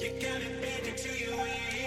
You got me bending to your.